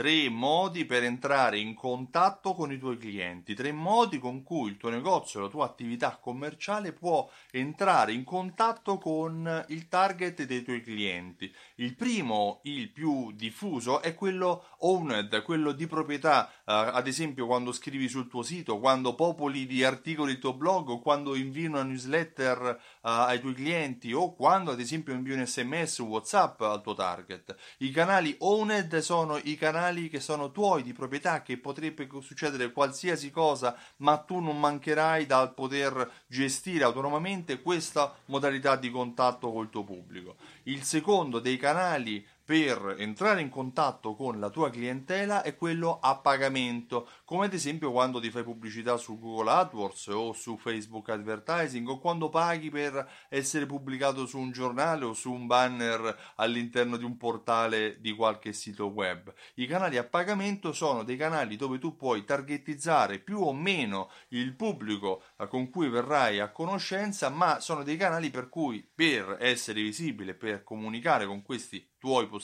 tre modi per entrare in contatto con i tuoi clienti, tre modi con cui il tuo negozio, la tua attività commerciale può entrare in contatto con il target dei tuoi clienti. Il primo, il più diffuso, è quello owned, quello di proprietà, uh, ad esempio quando scrivi sul tuo sito, quando popoli di articoli il tuo blog quando invii una newsletter uh, ai tuoi clienti o quando ad esempio invii un sms whatsapp al tuo target. I canali owned sono i canali animali che sono tuoi di proprietà, che potrebbe succedere qualsiasi cosa, ma tu non mancherai dal poter gestire autonomamente questa modalità di contatto col tuo pubblico. Il secondo dei canali per entrare in contatto con la tua clientela è quello a pagamento, come ad esempio quando ti fai pubblicità su Google AdWords o su Facebook Advertising o quando paghi per essere pubblicato su un giornale o su un banner all'interno di un portale di qualche sito web. I canali a pagamento sono dei canali dove tu puoi targetizzare più o meno il pubblico eh, con cui verrai a conoscenza, ma sono dei canali per cui per essere visibile, per comunicare con questi tuoi possibili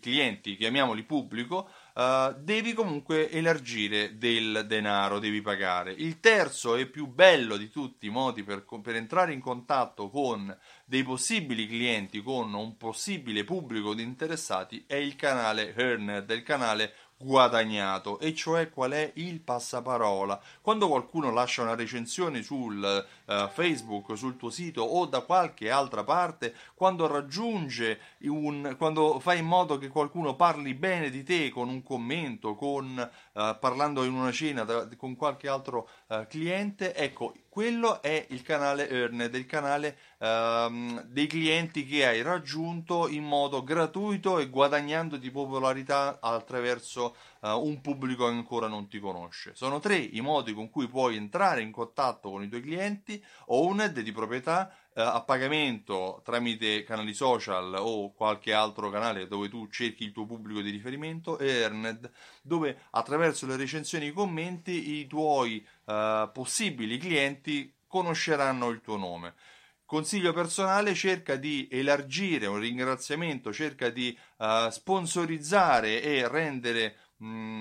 clienti, chiamiamoli pubblico, uh, devi comunque elargire del denaro, devi pagare. Il terzo e più bello di tutti i modi per, per entrare in contatto con dei possibili clienti, con un possibile pubblico di interessati, è il canale Earned, il canale guadagnato, e cioè qual è il passaparola. Quando qualcuno lascia una recensione sul uh, Facebook, sul tuo sito o da qualche altra parte, quando raggiunge un quando fai in modo che qualcuno parli bene di te con un commento, con uh, parlando in una cena da, con qualche altro uh, cliente, ecco, quello è il canale Earned, il canale um, dei clienti che hai raggiunto in modo gratuito e guadagnando di popolarità attraverso uh, un pubblico che ancora non ti conosce. Sono tre i modi con cui puoi entrare in contatto con i tuoi clienti, owned di proprietà, a pagamento tramite canali social o qualche altro canale dove tu cerchi il tuo pubblico di riferimento e earned dove attraverso le recensioni e i commenti i tuoi uh, possibili clienti conosceranno il tuo nome. Consiglio personale, cerca di elargire un ringraziamento, cerca di uh, sponsorizzare e rendere mh, mm,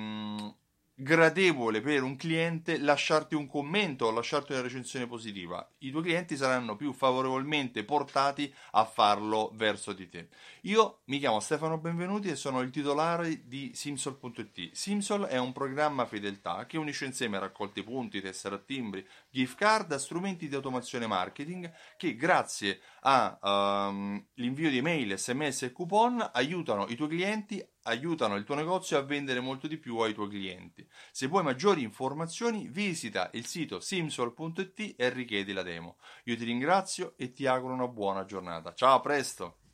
gradevole per un cliente lasciarti un commento o lasciarti una recensione positiva. I tuoi clienti saranno più favorevolmente portati a farlo verso di te. Io mi chiamo Stefano Benvenuti e sono il titolare di Simsol.it. Simsol è un programma fedeltà che unisce insieme raccolti punti, tessere a timbri, gift card, strumenti di automazione marketing che grazie all'invio um, di email, sms e coupon aiutano i tuoi clienti aiutano il tuo negozio a vendere molto di più ai tuoi clienti. Se vuoi maggiori informazioni, visita il sito simsol.it e richiedi la demo. Io ti ringrazio e ti auguro una buona giornata. Ciao, a presto!